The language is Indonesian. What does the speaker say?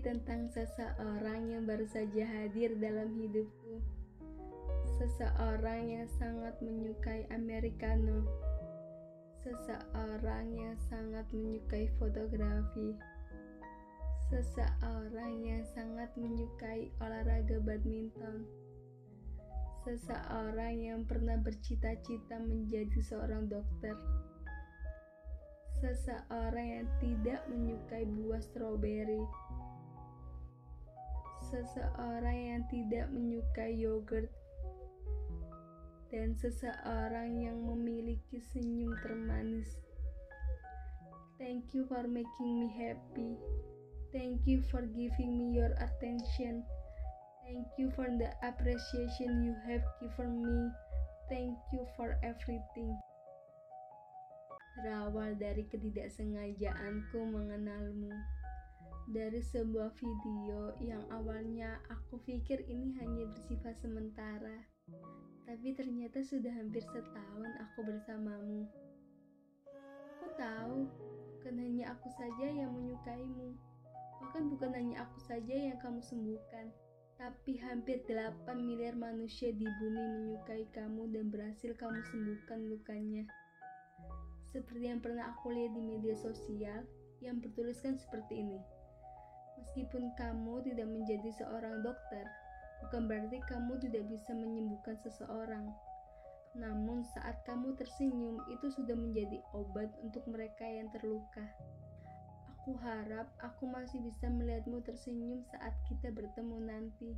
tentang seseorang yang baru saja hadir dalam hidupku. Seseorang yang sangat menyukai Americano. Seseorang yang sangat menyukai fotografi. Seseorang yang sangat menyukai olahraga badminton. Seseorang yang pernah bercita-cita menjadi seorang dokter seseorang yang tidak menyukai buah stroberi, seseorang yang tidak menyukai yogurt, dan seseorang yang memiliki senyum termanis. Thank you for making me happy. Thank you for giving me your attention. Thank you for the appreciation you have given me. Thank you for everything berawal dari ketidaksengajaanku mengenalmu. Dari sebuah video yang awalnya aku pikir ini hanya bersifat sementara, tapi ternyata sudah hampir setahun aku bersamamu. Aku tahu, bukan hanya aku saja yang menyukaimu, bahkan bukan hanya aku saja yang kamu sembuhkan, tapi hampir 8 miliar manusia di bumi menyukai kamu dan berhasil kamu sembuhkan lukanya seperti yang pernah aku lihat di media sosial yang bertuliskan seperti ini. Meskipun kamu tidak menjadi seorang dokter, bukan berarti kamu tidak bisa menyembuhkan seseorang. Namun saat kamu tersenyum itu sudah menjadi obat untuk mereka yang terluka. Aku harap aku masih bisa melihatmu tersenyum saat kita bertemu nanti.